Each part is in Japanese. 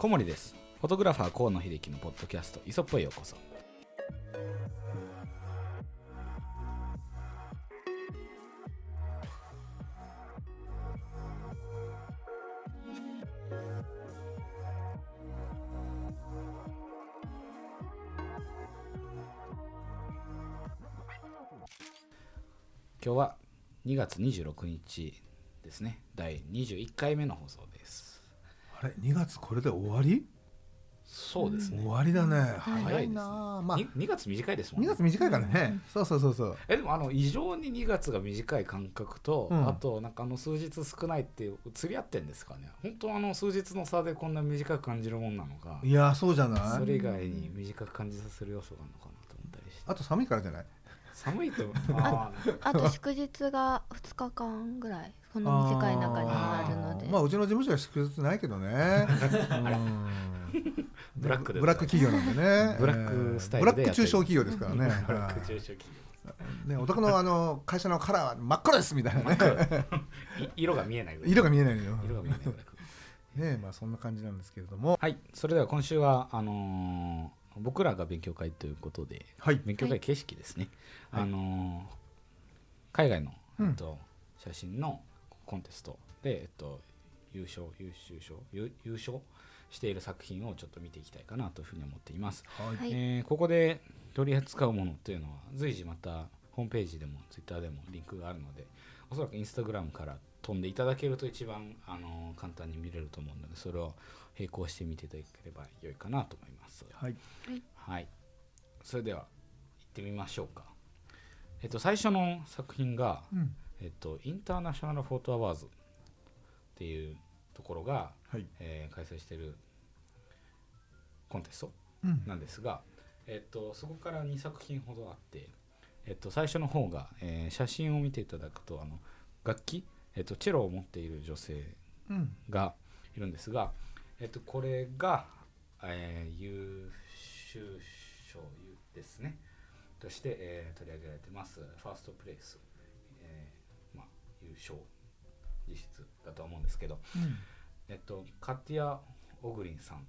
小森です。フォトグラファー河野秀樹のポッドキャスト「磯っぽいようこそ」今日は2月26日ですね。第21回目の放送です。あれ2月これで終わり？そうですね。終わりだね。早い早いなまあ 2, 2月短いですもん2月短いからね。そうそうそうそう。えでもあの異常に2月が短い感覚と、うん。あとなんかあの数日少ないって釣り合ってんですかね。本当あの数日の差でこんな短く感じるもんなのか。いやそうじゃない？それ以外に短く感じさせる要素があるのかなと思ったりして。あと寒いからじゃない？寒いと あー。あと祝日が2日間ぐらいこの短い中にあるので。まあうちの事務所は祝日ないけどね。うん。ブラックでブラック企業なんでね。ブラックスタイルでブラック中小企業ですからね。ブラックは中小企いねお宅のあの会社のカラーは真っ黒ですみたいなね。色が見えないぐらい。色が見えないのよ。色が見えないぐらいねまあそんな感じなんですけれども。はい。それでは今週はあのー僕らが勉強会ということではい。勉強会形式ですね、はい。あのー海外の、うん。えっと、写真のコンテスト。で、えっと、優勝優秀賞優優勝している作品をちょっと見ていきたいかなというふうに思っています、はい。はい。えーここで取り扱うものというのは随時またホームページでもツイッターでもリンクがあるのでおそらくインスタグラムから飛んでいただけると一番、あのー簡単に見れると思うのでそれを並行して見ていただければ良いかなと思います。はい。はい。それでは行ってみましょうか。えっと最初の作品が、うんえっとインターナショナルフォートアワーズっていうところが、はい。えー開催しているコンテストうん。なんですが、えっとそこから2作品ほどあって、えっと最初の方が、えー写真を見ていただくとあの楽器、えっとチェロを持っている女性うん。がいるんですが、えっと、これが、えー優秀賞ですね。として、えー取り上げられてます。ファーストプレイス、優勝実質だとは思うんですけど、うん。えっと、カティア・オグリンさん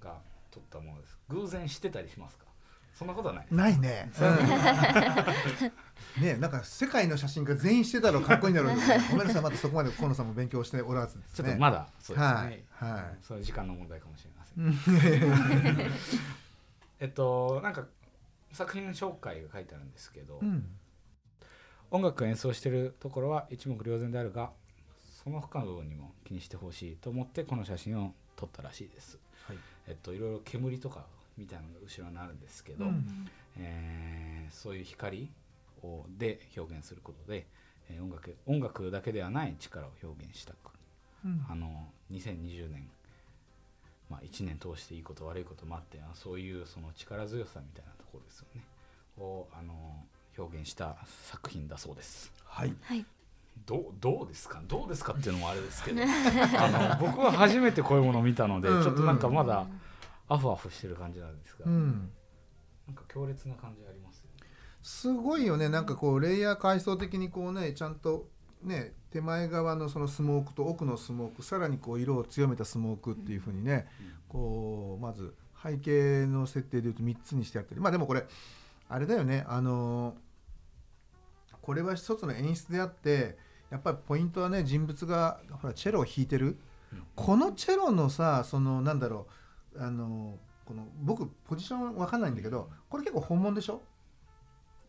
が取ったものです。偶然知ってたりしますか？そんなことはないないね。ねなんか世界の写真家全員してたらかっこいいんだろうけど、ごめんなさいまだそこまで河野さんも勉強しておらずね。ちょっとまだそうですね、はい。はい。そういう時間の問題かもしれません。えっとなんか作品紹介が書いてあるんですけど、うん音楽を演奏しているところは一目瞭然であるがその他の部分にも気にしてほしいと思ってこの写真を撮ったらしいです、はい。えっといろいろ煙とかみたいなのが後ろにあるんですけど、うん。えーそういう光をで表現することで、えー音楽音楽だけではない力を表現したくうん。あの2020年、まあ、1年通していいこと悪いこともあってあそういうその力強さみたいなところですよね。をあの表現した作品だそうです。はい。はい。どうどうですか？どうですかっていうのもあれですけど。あの僕は初めてこういうものを見たのでうんうん。ちょっとなんかまだアフアフしてる感じなんですが、うん。なんか強烈な感じありますよね。すごいよね。なんかこうレイヤー階層的にこうねちゃんとね手前側のそのスモークと奥のスモークさらにこう色を強めたスモークっていうふうにね、こうまず背景の設定でいうと3つにしてあったり。まあでもこれあれだよね。あのこれは一つの演出であってやっぱりポイントはね人物がほらチェロを弾いてる、うん。このチェロのさそのなんだろうあのこの僕ポジションわかんないんだけどこれ結構本物でしょ？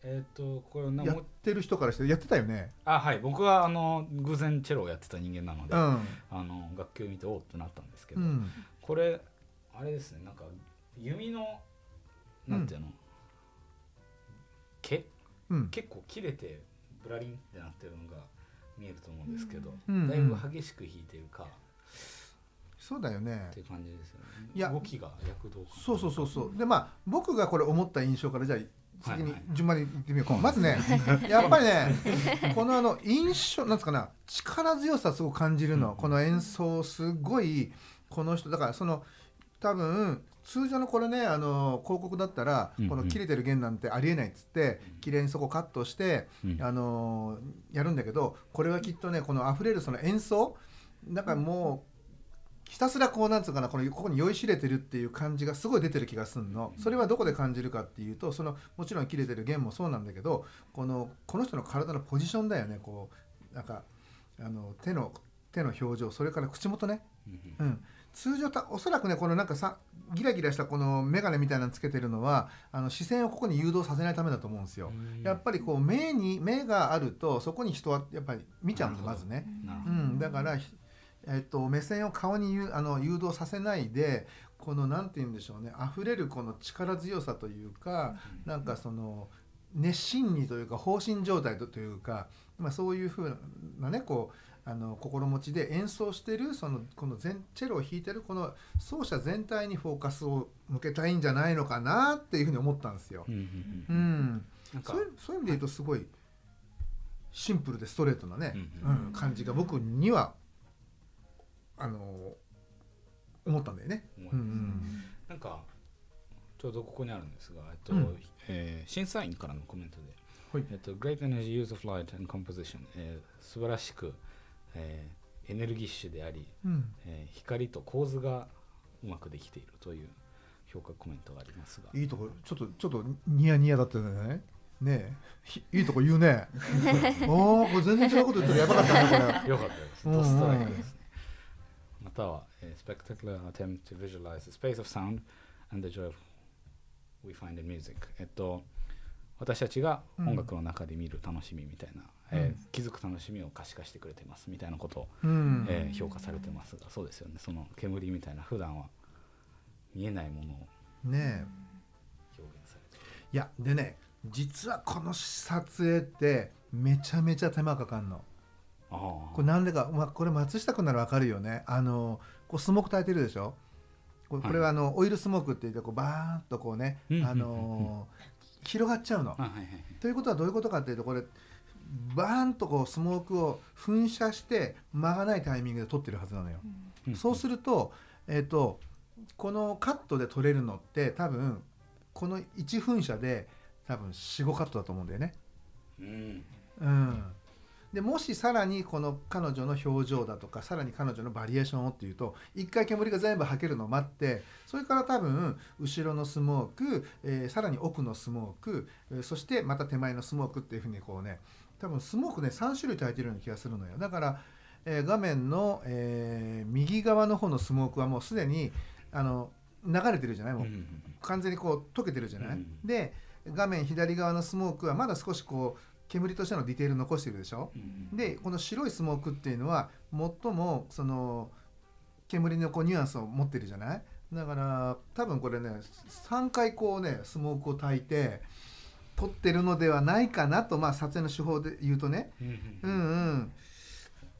えっ、とこれなやっもてる人からしてやってたよね。あはい。僕はあの偶然チェロをやってた人間なので、うん。あの楽器を見ておおってなったんですけど、うん。これあれですねなんか弓のなんていうの、毛？うん。結構切れてブラリンってなってるのが見えると思うんですけど、うんだいぶ激しく弾いてるかそうだよねっていう感じですよねいや動きが躍動感そうそうそうそう。でまあ僕がこれ思った印象からじゃあ先にはいはい順番に言ってみようか。まずね やっぱりねこのあの印象なんつうかな力強さすごく感じるの。うんこの演奏すごいこの人だからその多分通常のこれねあの広告だったら、うんうん。この切れてる弦なんてありえないっつって綺麗にそこカットして、うん。あのやるんだけどこれはきっとねこの溢れるその演奏なんかもうひたすらこうなんつうかなこのここに酔いしれてるっていう感じがすごい出てる気がするの。それはどこで感じるかっていうとそのもちろん切れてる弦もそうなんだけどこのこの人の体のポジションだよねこうなんかあの手の手の表情それから口元ね、うん、通常たおそらくねこのなんかさギラギラしたこの眼鏡みたいなのつけてるのはあの視線をここに誘導させないためだと思うんですよ。やっぱりこう目に目があるとそこに人はやっぱり見ちゃうんでまずね。うん、だから、ひえっと、目線を顔にゆあの誘導させないでこのなんて言うんでしょうね溢れるこの力強さというか、なんかその熱心にというか放心状態とというか、まあ、そういうふうなねこうあの心持ちで演奏してるそのこの全チェロを弾いてるこの奏者全体にフォーカスを向けたいんじゃないのかなっていうふうに思ったんですよ。うんそういうそういう意味で言うとすごいシンプルでストレートなね、感じが僕にはあの思ったんだよね。なんかちょうどここにあるんですが、えっとうん。えー審査員からのコメントで、はい。えっと、Great Energy Use of Light and Composition、えー素晴らしく、えーエネルギッシュであり、うんえー光と構図がうまくできているという評価コメントがありますが、いいとこちょっとちょっとニヤニヤだったよね。ねえひいいとこ言うね。おおこれ全然違うこと言ったらやばかったねこ よかったです。うんドストライクですね。または、えー spectacular attempt to visualize the space of sound and the joy we find in music。えっと、私たちが音楽の中で見る楽しみみたいな、えー気づく楽しみを可視化してくれてますみたいなことを、れ。うん。えー評価されてますが、そうですよね。その煙みたいな普段は見えないものをねえ。表現されていやでね実はこの撮影ってめちゃめちゃ手間かかんの。あこれなんでか、まあ、これ松下君ならわかるよねあのこうスモーク焚いてるでしょ？これこれはあの、オイルスモークって言ってこうバーンとこうね、うんあの広がっちゃうの。ということはどういうことかっていうとこれバーンとこうスモークを噴射して間がないタイミングで撮ってるはずなのよ。うんそうすると,、えー、とこのカットで撮れるのって多分この1噴射で多分45カットだと思うんだよね。うん。うん、でもしさらにこの彼女の表情だとかさらに彼女のバリエーションをっていうと一回煙が全部吐けるのを待ってそれから多分後ろのスモーク、えーさらに奥のスモーク、えーそしてまた手前のスモークっていうふうにこうね多分スモークね3種類炊いてるような気がするのよ。だから、えー画面の、えー右側の方のスモークはもうすでにあの流れてるじゃない？もう完全にこう溶けてるじゃない、うんで画面左側のスモークはまだ少しこう煙としてのディテール残してるでしょ？でこの白いスモークっていうのは最もその煙のこうニュアンスを持ってるじゃない？だから多分これね3回こうねスモークを焚いて撮ってるのではないかなとまあ撮影の手法で言うとね。うんううん。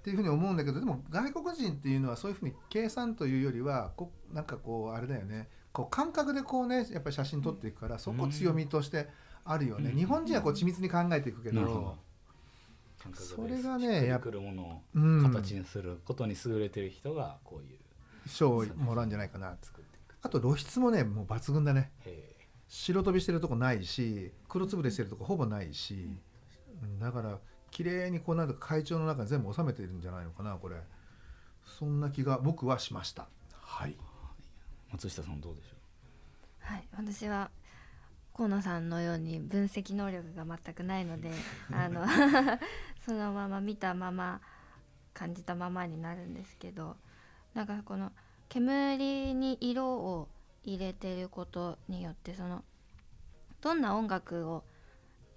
っていうふうに思うんだけどでも外国人っていうのはそういうふうに計算というよりはこなんかこうあれだよね。こう感覚でこうねやっぱり写真撮っていくからそこ強みとしてあるよね、うん。日本人はこう緻密に考えていくけど。それがねやっくるものをうん。形にすることに優れてる人がこういう賞をもらうんじゃないかな。あと露出もねもう抜群だね。へ白飛びしてるとこないし黒つぶれしてるとこほぼないし、うん。だから綺麗にこうなんか会長の中に全部収めてるんじゃないのかなこれ。そんな気が僕はしました。はい。え松下さんどうでしょはい、私は河野さんのように分析能力が全くないので あの そのまま見たまま感じたままになるんですけどなんかこの煙に色を入れてることによってそのどんな音楽を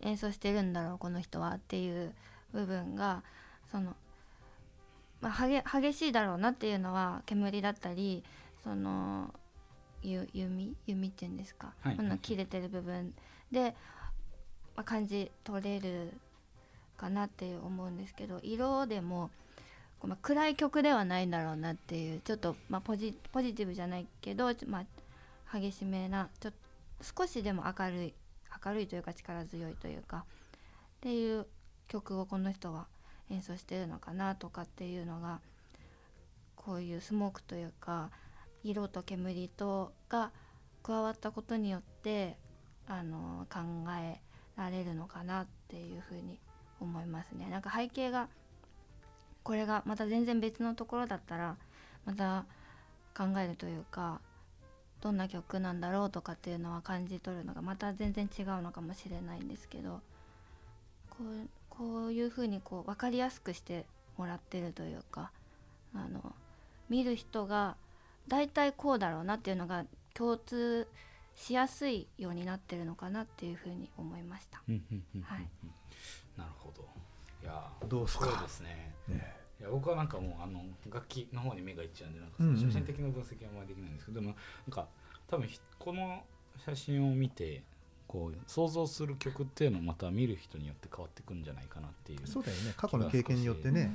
演奏してるんだろうこの人はっていう部分がその、まあ、激激しいだろうなっていうのは煙だったりそのゆ弓弓っていうんですか、はい。この切れてる部分で、まあ、感じ取れるかなって思うんですけど色でも、暗い曲ではないんだろうなっていうちょっと、まあ、ポジポジティブじゃないけど、まあ、激しめなちょっと少しでも明るい明るいというか力強いというかっていう曲をこの人は演奏してるのかなとかっていうのがこういうスモークというか色と煙とが加わったことによってあの考えられるのかなっていうふうに思いますね。なんか背景がこれがまた全然別のところだったらまた考えるというかどんな曲なんだろうとかっていうのは感じ取るのがまた全然違うのかもしれないんですけどこうこういうふうにこう分かりやすくしてもらってるというかあの見る人が大体こうだろうなっていうのが共通しやすいようになってるのかなっていうふうに思いました。はい。なるほど。いやどうですかそうですね。ねいや僕はなんかもうあの楽器の方に目がいっちゃうんでなんかうんうん。写真的な分析はあんまりできないんですけど、でもなんか多分ひこの写真を見てこう想像する曲っていうのをまた見る人によって変わってくんじゃないかなっていうそうだよね。過去の経験によってね。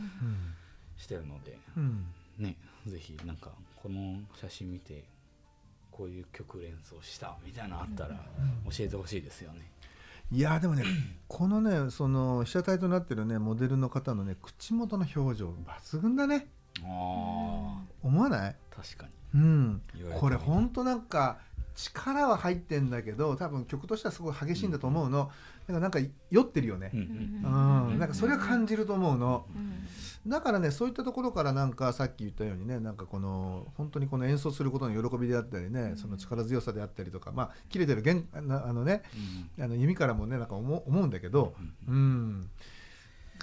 してるのでうん、うんねぜひなんかこの写真見てこういう曲連想したみたいなのあったら教えてほしいですよね。いやでもねこのねその被写体となってるねモデルの方のね口元の表情抜群だね。あ思わない？あ確かに。うん。これほんとなんか力は入ってんだけど多分曲としてはすごい激しいんだと思うの、だからなんか酔ってるよね。うん、ううん。ん、なんかそれは感じると思うの。うん。だからねそういったところからなんかさっき言ったようにねなんかこの本当にこの演奏することの喜びであったりね、その力強さであったりとかまあ切れてる弦あのあのねうんあの弓からもねなんか思う思うんだけどうんうん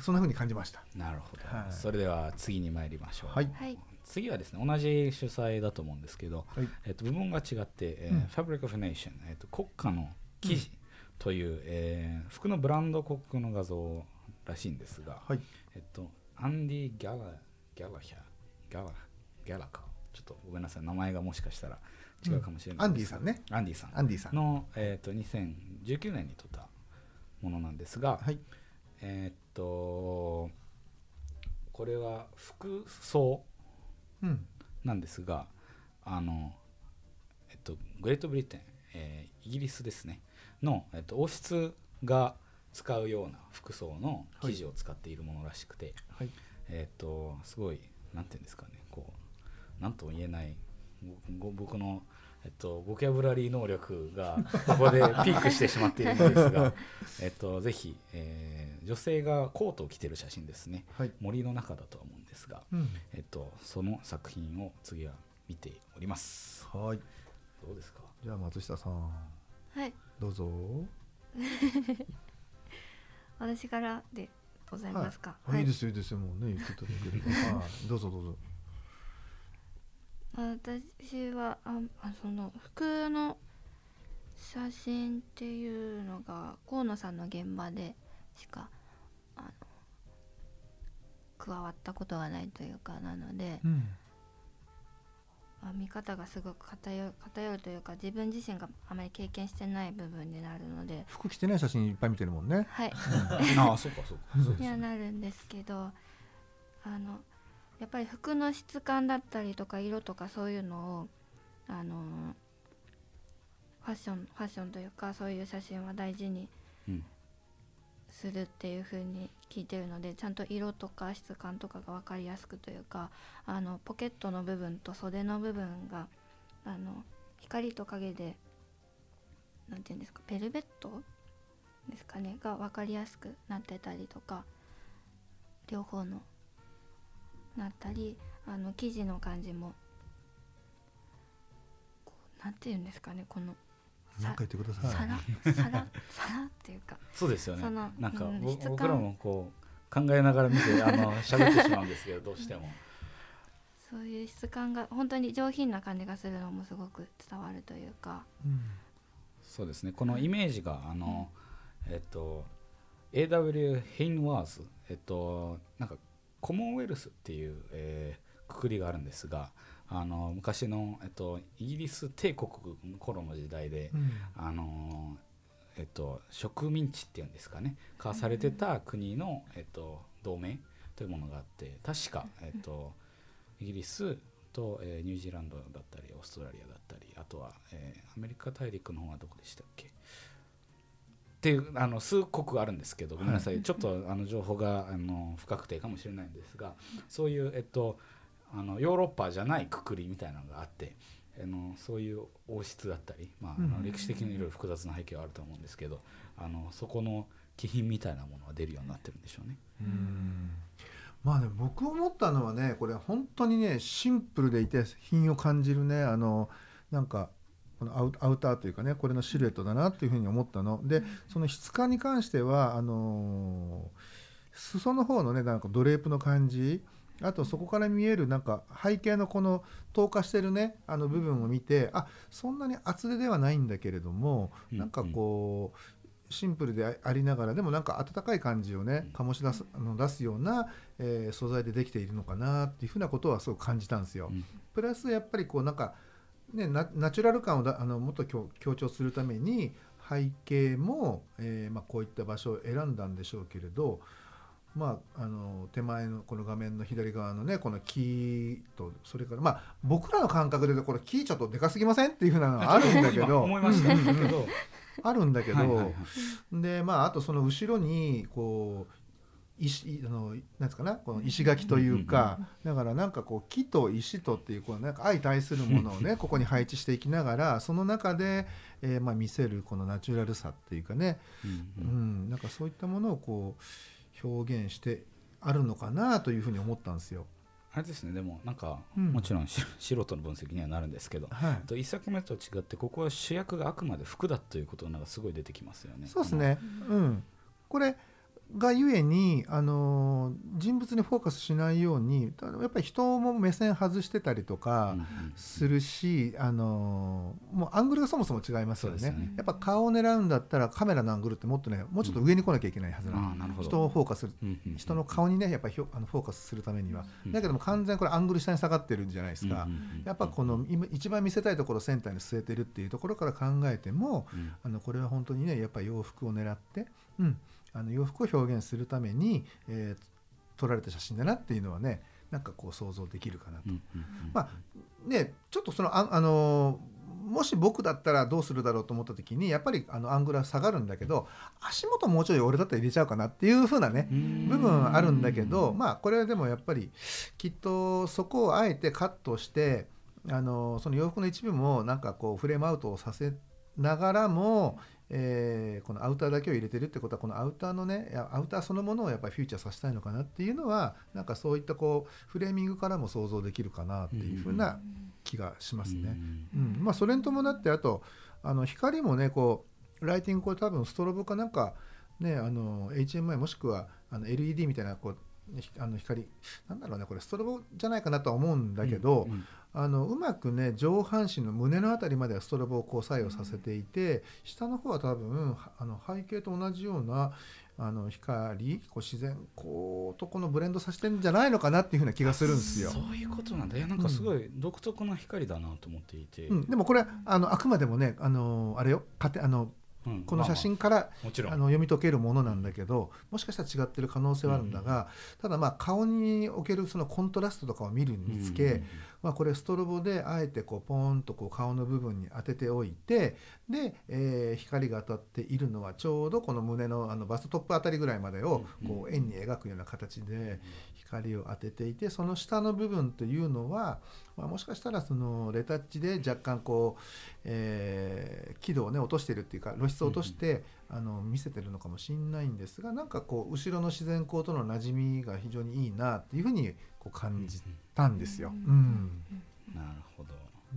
そんな風に感じました。なるほど、はい。それでは次に参りましょう、はい。はい。次はですね同じ主催だと思うんですけど、はい。えっと部門が違って、えーうん。Fabric of Nation、えっと国家の生地という、えー服のブランド広告の画像らしいんですが、はい。えっとアンディ・ギャラギャラヒャギャラギャラかちょっとごめんなさい。名前がもしかしたら違うかもしれないアンディさん。ねアンディさん。アンディさん。の、えっと2019年に撮ったものなんですが、はい。えーっとこれは服装うん。なんですがあの、えっと、グレートブリテン、えーイギリスですねの、えっと、王室が使うような服装の生地を使っているものらしくて、はい。えっとすごいなんていうんですかねこうなんとも言えないご僕の、えっと、ボキャブラリー能力がここでピークしてしまっているのですが えっとぜひ、えー女性がコートを着てる写真ですね。はい。森の中だとは思うんですが、うん。えっと、その作品を次は見ております。はい。どうですか？じゃあ松下さん。はいどうぞ。私からでございますか？あいいですよい。いですよ。もうね言っていただければ はい。どうぞどうぞ。私はああその服の写真っていうのが河野さんの現場でしか加わったことがないというかなので、う見方がすごく偏る偏るというか自分自身があまり経験してない部分になるので。服着てない写真いっぱい見てるもんね。はい。ああそうかそうか。そには なるんですけどあのやっぱり服の質感だったりとか色とかそういうのをあのファッションファッションというかそういう写真は大事にうんするっていう風に聞いてるのでちゃんと色とか質感とかが分かりやすくというかあのポケットの部分と袖の部分があの光と影でなんていうんですかベルベットですかねが分かりやすくなってたりとか両方のなったりあの生地の感じもこうなんていうんですかねこの何か言ってください。さらさらさらっていうか。そうですよね。なんか、ぼうん僕らもこう考えながら見てあの喋ってしまうんですけどどうしても。そういう質感が本当に上品な感じがするのもすごく伝わるというか。うんそうですね。このイメージがあの、えっと AW ヘインワーズ。えっとなんかコモンウェルスっていう、えーくくりがあるんですがあの昔の、えっと、イギリス帝国の頃の時代で、うん。あのえっと、植民地っていうんですかね。化されてた国の、えっと、同盟というものがあって確か、えっと、イギリスと、えーニュージーランドだったりオーストラリアだったりあとは、えーアメリカ大陸の方はどこでしたっけ？っていうあの数国あるんですけどごめんなさい、ちょっとあの情報があの不確定かもしれないんですがそういう、えっと、あのヨーロッパじゃないくくりみたいなのがあってあのそういう王室だったり、まあ、あのうん。歴史的にいろいろ複雑な背景はあると思うんですけどあのそこの気品みたいなものが出るようになってるんでしょうね。うん。まあね僕思ったのはねこれ本当にねシンプルでいて品を感じるねあのなんかこのアウターというかねこれのシルエットだなっていうふうに思ったの。でその質感に関してはあの裾の方のねなんかドレープの感じあとそこから見えるなんか背景のこの透過してるねあの部分を見てあそんなに厚手ではないんだけれどもうん。なんかこうシンプルでありながらでもなんか温かい感じをね醸し出すあの出すような、えー素材でできているのかなっていうふうなことはすごく感じたんですよ。うん。プラスやっぱりこうなんか、ね、ナナチュラル感をだあのもっと強強調するために背景も、えーまあ、こういった場所を選んだんでしょうけれど、まあ、あの手前のこの画面の左側のねこの木とそれからまあ僕らの感覚でこれ木ちょっとでかすぎません？っていうふうなのはあるんだけ今どあるんだけど、でまああとその後ろにこう石あのなんですかな？この石垣というか、だからなんかこう木と石とっていうこうなんか相対するものをねここに配置していきながらその中で、えーまあ、見せるこのナチュラルさっていうかね、うん、なんかそういったものをこう表現してあるのかなというふうに思ったんですよ。あれですねでもなんか、うんもちろんし 素人の分析にはなるんですけどはいあと一作目と違ってここは主役があくまで服だということがなんかすごい出てきますよね。そうですね、うん、これがゆえに、あのー人物にフォーカスしないようにやっぱり人も目線外してたりとあかするし、あのーもうアングルがそもそも違いますよね。ね。やっぱ顔を狙うんだったらカメラのアングルってもっとねもうちょっと上に来なきゃいけないはずなの、ああなるほど。人をフォーカスするうんうん人の顔にねやっぱりあのフォーカスするためには、うんだけども完全にこれアングル下に下がってるんじゃないですか、うんうんうんやっぱこの今一番見せたいところをセンターに据えてるっていうところから考えても、うん。あのこれは本当にねやっぱり洋服を狙って、うん、あの洋服を表現するために、えー撮られた写真だなっていうのはねなんかこう想像できるかなと。うんうんうんまあねちょっとそのあ、あのーもし僕だったらどうするだろうと思った時にやっぱりあのアングルは下がるんだけど足元もうちょい俺だったら入れちゃうかなっていう風なねうん部分あるんだけどまあこれはでもやっぱりきっとそこをあえてカットしてあのその洋服の一部もなんかこうフレームアウトをさせながらも、えーこのアウターだけを入れてるってことはこのアウターのねアウターそのものをやっぱりフューチャーさせたいのかなっていうのはなんかそういったこうフレーミングからも想像できるかなっていうふうな気がしますね。うんまあ、それに伴ってあとあの光もねこうライティングこれ多分ストロボかなんか、ね、あの HMI もしくはあの LED みたいなこうひあの光。なんだろうねこれストロボじゃないかなとは思うんだけど、うんうん。あのうまくね上半身の胸のあたりまではストロボをこう作用させていて、下の方は多分はあの背景と同じようなあの光こう自然こうとこのブレンドさせてんじゃないのかなっていうふうな気がするんですよ。そういうことなんだ。いやなんかすごい独特な光だなと思っていて、うん、でもこれあのあくまでもねあのあれよ家庭あのうんこの写真まから読み解けるものなんだけどもしかしたら違ってる可能性はあるんだが、ただまあ顔におけるそのコントラストとかを見るにつけ、うんまあ、これストロボであえてこうポーンとこう顔の部分に当てておいてで、えー光が当たっているのはちょうどこの胸のあのバストトップあたりぐらいまでをこう円に描くような形で光を当てていてその下の部分というのは、まあ、もしかしたらそのレタッチで若干こう、えー輝度をね落としてるっていうか露出を落として、あの見せてるのかもしれないんですがなんかこう後ろの自然光との馴染みが非常にいいなっていうふうにこう感じたんですよ。うんなるほど。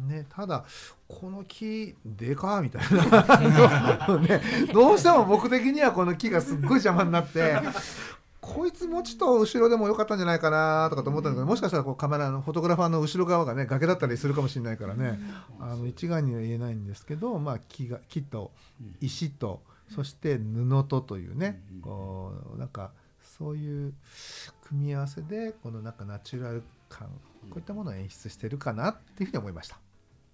ね、ただこの木でかみたいな、ね、どうしても僕的にはこの木がすっごい邪魔になってこいつもうちょっと後ろでもよかったんじゃないかなとかと思ったんだけどもしかしたらこうカメラのフォトグラファーの後ろ側がね崖だったりするかもしれないからねあの一概には言えないんですけど、まあ、木が木と石とそして布とというねうんこうなんかそういう組み合わせでこのなんかナチュラル感こういったものを演出してるかなっていうふうに思いました。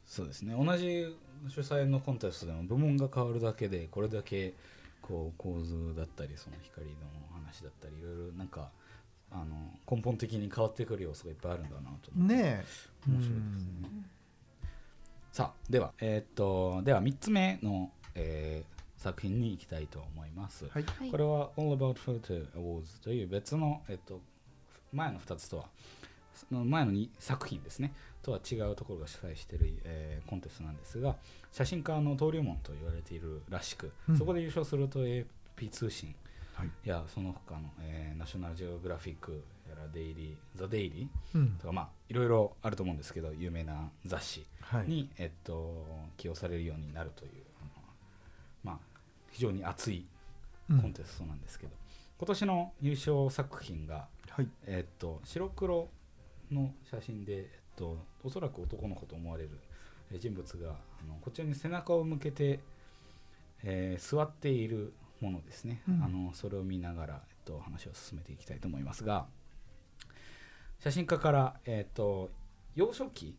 そうですね。同じ主催のコンテストでも部門が変わるだけでこれだけこう構図だったりその光の話だったりいろいろなんかあの根本的に変わってくる要素がいっぱいあるんだなと思ってねえ。面白いですね。さあではえーっとでは3つ目の、えー作品に行きたいと思います。はい。はい。これは All About Photo Awards という別の、えっと、前の2つとはその前の2作品ですね。とは違うところが主催している、えーコンテストなんですが写真家の登竜門と言われているらしく、うん。そこで優勝すると AP 通信はい。やその他の、えーナショナルジオグラフィック、やらデイリーザ・デイリうん。ーとかまあいろいろあると思うんですけど有名な雑誌はい。に、えっと、起用されるようになるという非常に熱いうん。コンテストなんですけど、今年の優勝作品が、はい。えっと、白黒の写真で、えっと、おそらく男の子と思われるえー人物があのこちらに背中を向けて、えー座っているものですね、うん。あのそれを見ながら、えっと、話を進めていきたいと思いますが写真家から、えっと、幼少期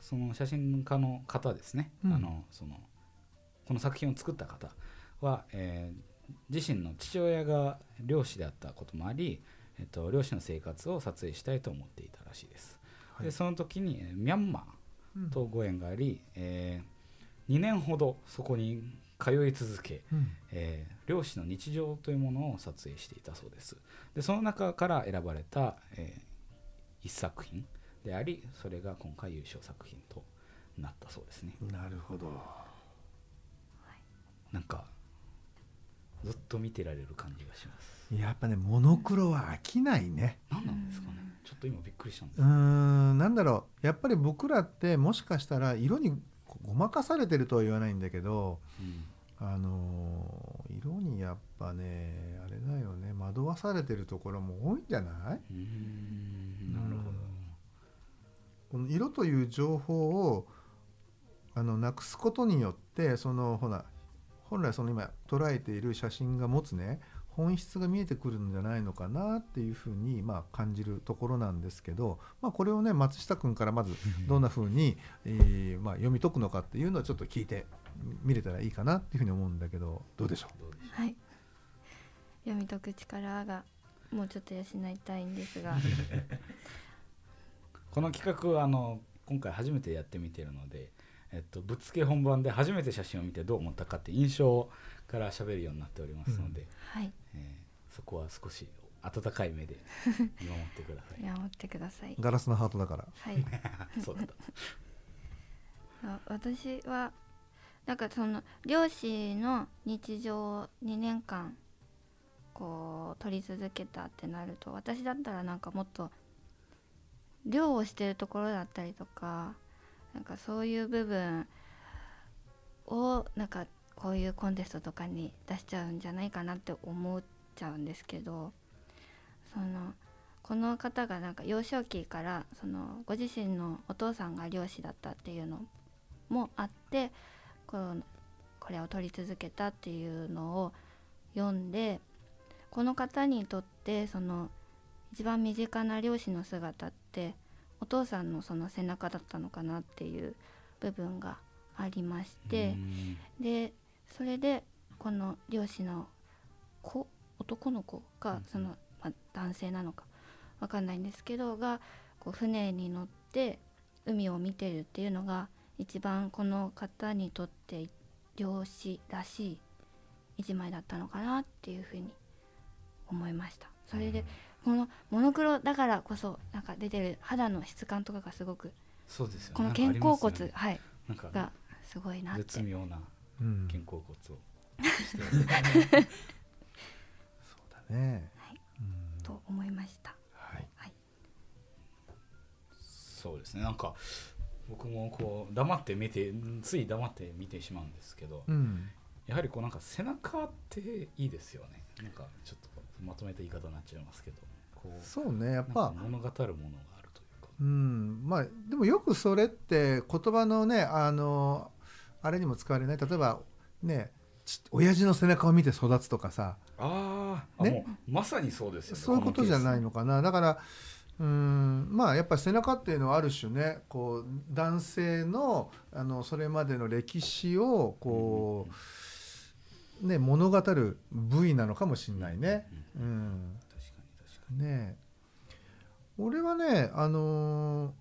その写真家の方ですね、うん。あのそのこの作品を作った方は、えー自身の父親が漁師であったこともあり、えっと、漁師の生活を撮影したいと思っていたらしいです、はい。でその時にえーミャンマうん。ーとご縁があり、え2年ほどそこに通い続け、うん。えー漁師の日常というものを撮影していたそうです。でその中から選ばれた、えー一作品でありそれが今回優勝作品となったそうですね。なるほど。なんかずっと見てられる感じがします。やっぱねモノクロは飽きないね。何なんですかね。ちょっと今びっくりしたんです。うーんなんだろう。やっぱり僕らってもしかしたら色にごまかされてるとは言わないんだけどうん。あのー色にやっぱねあれだよね。惑わされてるところも多いんじゃない？なるほど。この色という情報をあのなくすことによってそのほら本来その今捉えている写真が持つね本質が見えてくるんじゃないのかなっていうふうにまあ感じるところなんですけど、まあ、これをね松下君からまずどんなふうに、えーまあ、読み解くのかっていうのをちょっと聞いて見れたらいいかなっていうふうに思うんだけどどうでしょどう？でしょはい。読み解く力がもうちょっと養いたいんですが。う この企画はあの今回初めてやってみてるので、えっと、ぶっつけ本番で初めて写真を見てどう思ったかって印象から喋るようになっておりますので、はい。えーそこは少し温かい目で 見守ってください。見守ってください。うガラスのハートだから。はい。そうだったあ私はなんかその漁師の日常を2年間こう撮り続けたってなると私だったらなんかもっと漁をしてるところだったりとかなんかそういう部分をなんかこういうコンテストとかに出しちゃうんじゃないかなって思っちゃうんですけどそのこの方がなんか幼少期からそのご自身のお父さんが漁師だったっていうのもあってこのこれを撮り続けたっていうのを読んでこの方にとってその一番身近な漁師の姿ってお父さんのその背中だったのかなっていう部分がありましてう、ん。でそれでこの漁師の子男の子うん。がその、まあ、男性なのかわかんないんですけどがこう船に乗って海を見てるっていうのが一番この方にとって漁師らしい一枚だったのかなっていうふうに思いました。それでこのモノクロだからこそなんか出てる肌の質感とかがすごくそうですよね。この肩甲骨、ねはい。なんかがすごいなって。絶妙なうん。肩甲骨をしてる。そうだね。はい。うんと思いました。はい。そうですね。なんか僕もこう黙って見てつい黙って見てしまうんですけど、うん。やはりこうなんか背中っていいですよね。なんかちょっとまとめた言い方になっちゃいますけど。こうそうね。やっぱ。か物語るものがあるというか。うん、まあでもよくそれって言葉のねあのあれにも使われない。例えばねち親父の背中を見て育つとかさ。あね？まさにそうですよねそういうことじゃないののかなだからうんまあやっぱり背中っていうのはある種ねこう男性のあのそれまでの歴史をこう、ね、物語る部位なのかもしれないね。うん。確かに確かねえ。俺はねあのー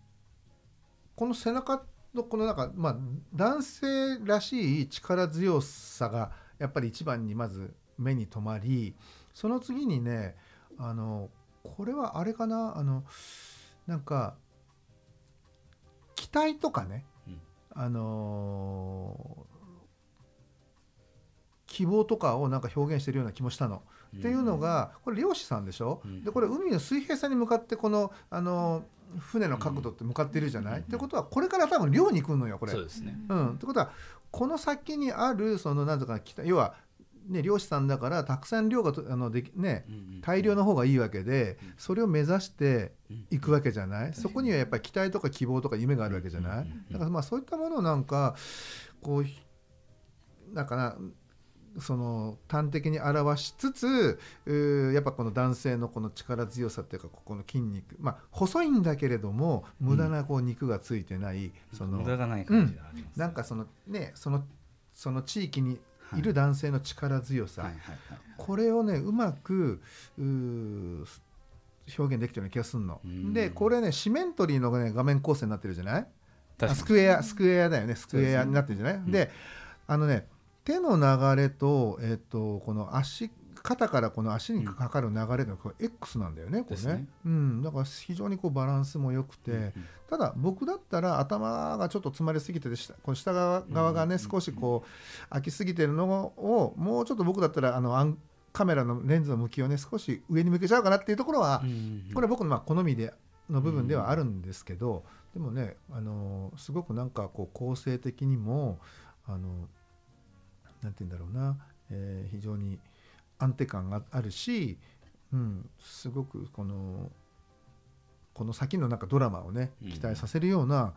この背中のこのなんかまあ男性らしい力強さがやっぱり一番にまず目に留まりその次にねあのこれはあれかなあのなんか機体とかね、うん。あのー希望とかをなんか表現してるような気もしたの。っていうのがこれ漁師さんでしょ、うん。でこれ海の水平線に向かってこのあの船の角度って向かってるじゃない、うん。ってことはこれから多分漁に行くのよこれ。そうですね。うん、ってことはこの先にあるそのなんとか北要は、ね、漁師さんだからたくさん漁がとあのでき、ね、大量の方がいいわけでうん。それを目指していくわけじゃない？んそこにはやっぱり期待とか希望とか夢があるわけじゃないだからまあそういったものをなん。かこうひなんかなその端的に表しつつやっぱこの男性のこの力強さっていうかここの筋肉まあ細いんだけれども無駄なこう肉がついてない、その無駄がない感じがあります。なんかそのねそのその地域にいる男性の力強さ、はいはいはいこれをねうまく表現できてるような気がするの。うん。でこれねシメントリーの、ね、画面構成になってるじゃない？スクエアスクエアだよね。スクエアになってるじゃない？で,、あのね手の流れと,、えっとこの足肩からこの足にかかる流れの X なんだよねこれね。ね。うん、だから非常にこうバランスも良くて、うんうん。ただ僕だったら頭がちょっと詰まりすぎてて下この下側側がねうん少しこう開きすぎてるのをもうちょっと僕だったらあのアンカメラのレンズの向きをね少し上に向けちゃうかなっていうところはうんうんうん。これは僕のまあ好みでの部分ではあるんですけどでもねあのすごくなんかこう構成的にもあのなんて言うんだろうな、えー非常に安定感があるし、うん、すごくこのこの先のなんかドラマをねうん。期待させるような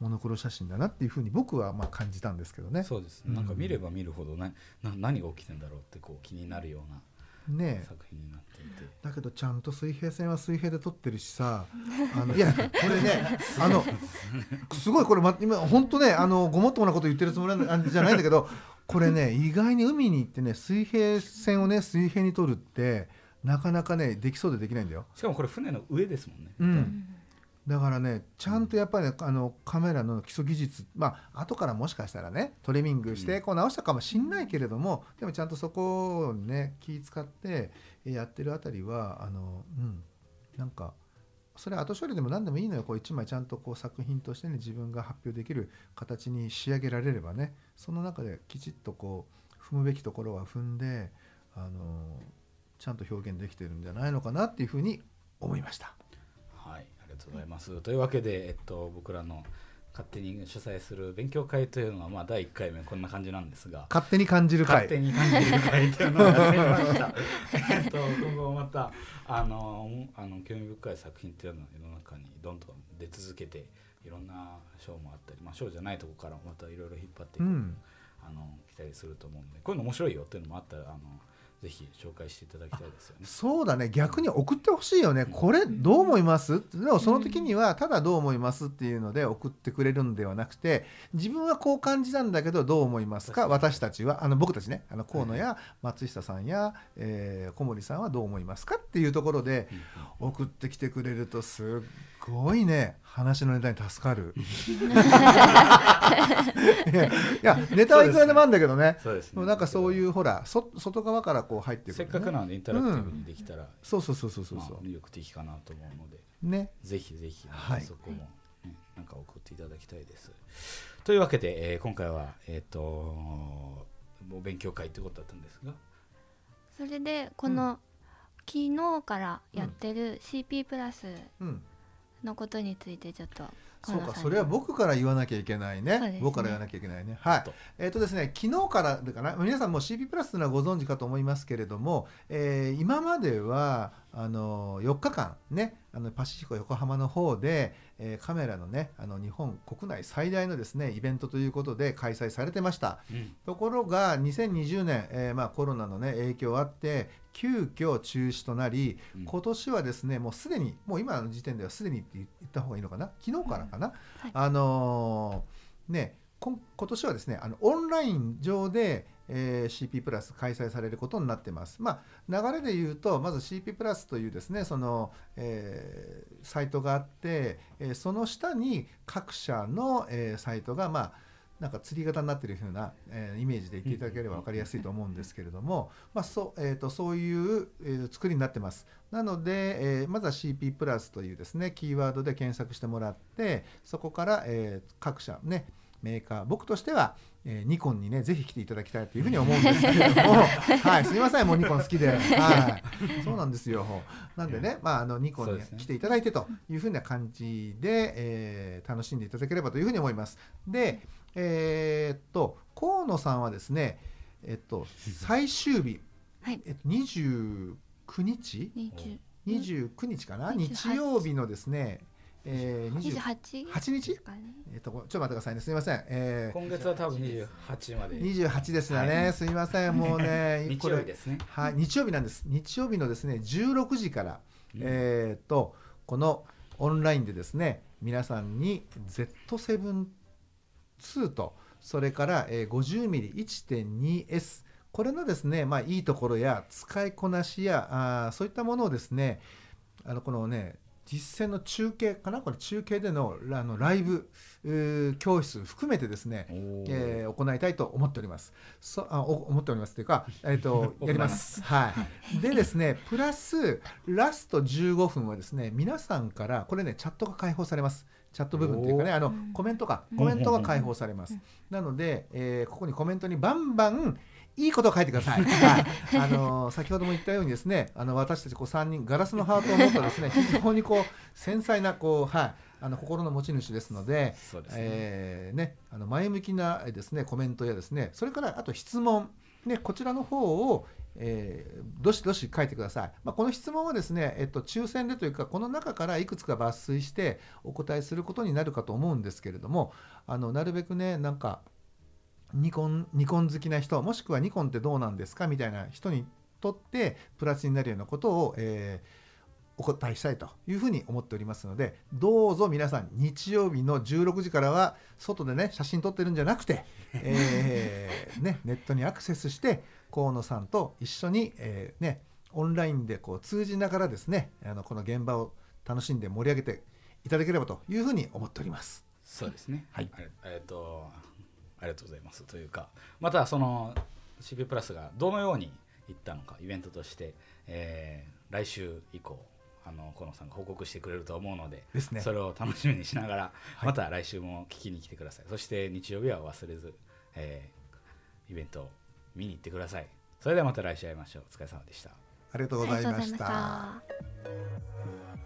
モノクロ写真だなっていうふうに僕はまあ感じたんですけどね。そうですなんか見れば見るほどなな何が起きてんだろうってこう気になるようなね作品になっていて。だけどちゃんと水平線は水平で撮ってるしさ あのいやこれねあのすごいこれ、ま、今本当ねあのごもっともなこと言ってるつもりなんじゃないんだけどこれね意外に海に行ってね水平線をね水平に撮るってなかなかねできそうでできないんだよ。しかもこれ船の上ですもんね。うん。だからねちゃんとやっぱり、ね、あのカメラの基礎技術まあ後からもしかしたらねトリミングしてこう直したかもしんないけれども、でもちゃんとそこをね気使ってえやってるあたりはあのうんなんかそれ後処理でも何でもいいのよ。こう一枚ちゃんとこう作品としてね自分が発表できる形に仕上げられればね。その中できちっとこう踏むべきところは踏んであのちゃんと表現できてるんじゃないのかなっていうふうに思いました。はいありがとうございます。というわけで、えっと、僕らの勝手に主催する勉強会というのは、まあ、第1回目こんな感じなんですが。勝手に感じる回勝手に感じる会というのをやってみました。えっと今後またあのあの興味深い作品っていうのは世の中にどんどん出続けていろんな賞もあったり、まあ、賞じゃないところからまたいろいろ引っ張っていく、うん。あの来たりすると思うんでこういうの面白いよっていうのもあったらあのぜひ紹介していただきたいですよね。そうだね。逆に送ってほしいよね。これどう思います？でもその時にはただどう思いますっていうので送ってくれるんではなくて自分はこう感じたんだけどどう思いますか？私たちはあの僕たちねあの河野や松下さんや、えー小森さんはどう思いますか？っていうところで送ってきてくれるとすっごいね。話のネタに助かる。いやいやネタはいくらでもあるんだけどね。そうですね。もうなんかそういうほらそ外側からこう入ってくる、せっかくなのでインタラクティブにできたら、そうそうそうそうそうそう。まあ、魅力的かなと思うのでね。ぜひぜひ、はい。そこも、ね、なんか送っていただきたいです。というわけで、えー今回はえっ、ともう勉強会ということだったんですが、それでこの、昨日からやってる CP プラスうんのことについてちょっとそうかそれは僕から言わなきゃいけないね。ね。僕から言わなきゃいけないね。はい。えっ、とですね昨日からでかな皆さんもう CP プラスというのはご存知かと思いますけれども、えー今まではあの4日間ねあのパシフィコ横浜の方で、えーカメラのねあの日本国内最大のですねイベントということで開催されてました。うん。ところが2020年、えーまあ、コロナの、ね、影響あって急遽中止となりうん。今年はですねもうすでにもう今の時点ではすでにって言った方がいいのかな？昨日からかな、はい。あのーね今年はですねあのオンライン上で、えー CP プラス開催されることになってます。まあ、流れで言うとまず CP プラスというですねその、えーサイトがあって、えーその下に各社の、えーサイトがまあなんか釣り型になっているふうな、えーイメージで言っていただければ分かりやすいと思うんですけれども、まあそうえー、とそういう、えー作りになってます。なので、えーまずは CP プラスというですねキーワードで検索してもらってそこから、えー各社ねメーカー。僕としては、えーニコンにねぜひ来ていただきたいというふうに思うんですけれども。はいすみませんもうニコン好きで。はい。そうなんですよ。なんでねまああのニコンに来ていただいてというふうな感じで、えー楽しんでいただければというふうに思います。でえーっと河野さんはですねえっと最終日、はい。えっと、29日？20 29日かな？28日曜日のですね、えー、20 28 8日？ですかねえっと、ちょっと待ってくださいね。すみません、え今月は多分28まで。ー、28ですよね、はい。すみません。もうね日 これ曜日ですね。はい、日曜日なんです。日曜日のですね16時から、えー、とこのオンラインでですね皆さんに Z7-2 とそれから、えー、50mm1.2S これのですね、まあ、いいところや使いこなしやあーそういったものをですねあのこのね実践の中継かな？これ中継でのあのライブ教室含めてですねえー行いたいと思っております。そあお思っておりますというか、えー、とやります。はい。でですね、プラスラスト15分はですね、皆さんからこれねチャットが開放されます。チャット部分というかね、あのうんコメントかうんコメントが開放されます。なので、えーここにコメントにバンバンいいことを書いてください。はい、あのー先ほども言ったようにですね、あの私たちこう3人ガラスのハートを持ったですね、非常にこう繊細なこうはいあの心の持ち主ですので、そうですねえーね、あの前向きなえーですねコメントやですねそれからあと質問、ね、こちらの方を、えーどしどし書いてください、まあ、この質問はですね、えっと、抽選でというかこの中からいくつか抜粋してお答えすることになるかと思うんですけれどもあのなるべくねなんかニコンニコン好きな人もしくはニコンってどうなんですかみたいな人にとってプラスになるようなことを、えーお答えしたいというふうに思っておりますのでどうぞ皆さん日曜日の16時からは外でね写真撮ってるんじゃなくて、えー ね、ネットにアクセスして河野さんと一緒に、えーね、オンラインでこう通じながらですねあのこの現場を楽しんで盛り上げていただければというふうに思っております。そうですね。はいえっ、とありがとうございますというか、またその CP プラスがどのようにいったのかイベントとして、えー来週以降あの河野さんが報告してくれると思うので、ですねそれを楽しみにしながら、はいまた来週も聞きに来てください。そして日曜日は忘れず、えーイベントを見に行ってください。それではまた来週会いましょう。お疲れ様でした。ありがとうございましありがとうございましたた。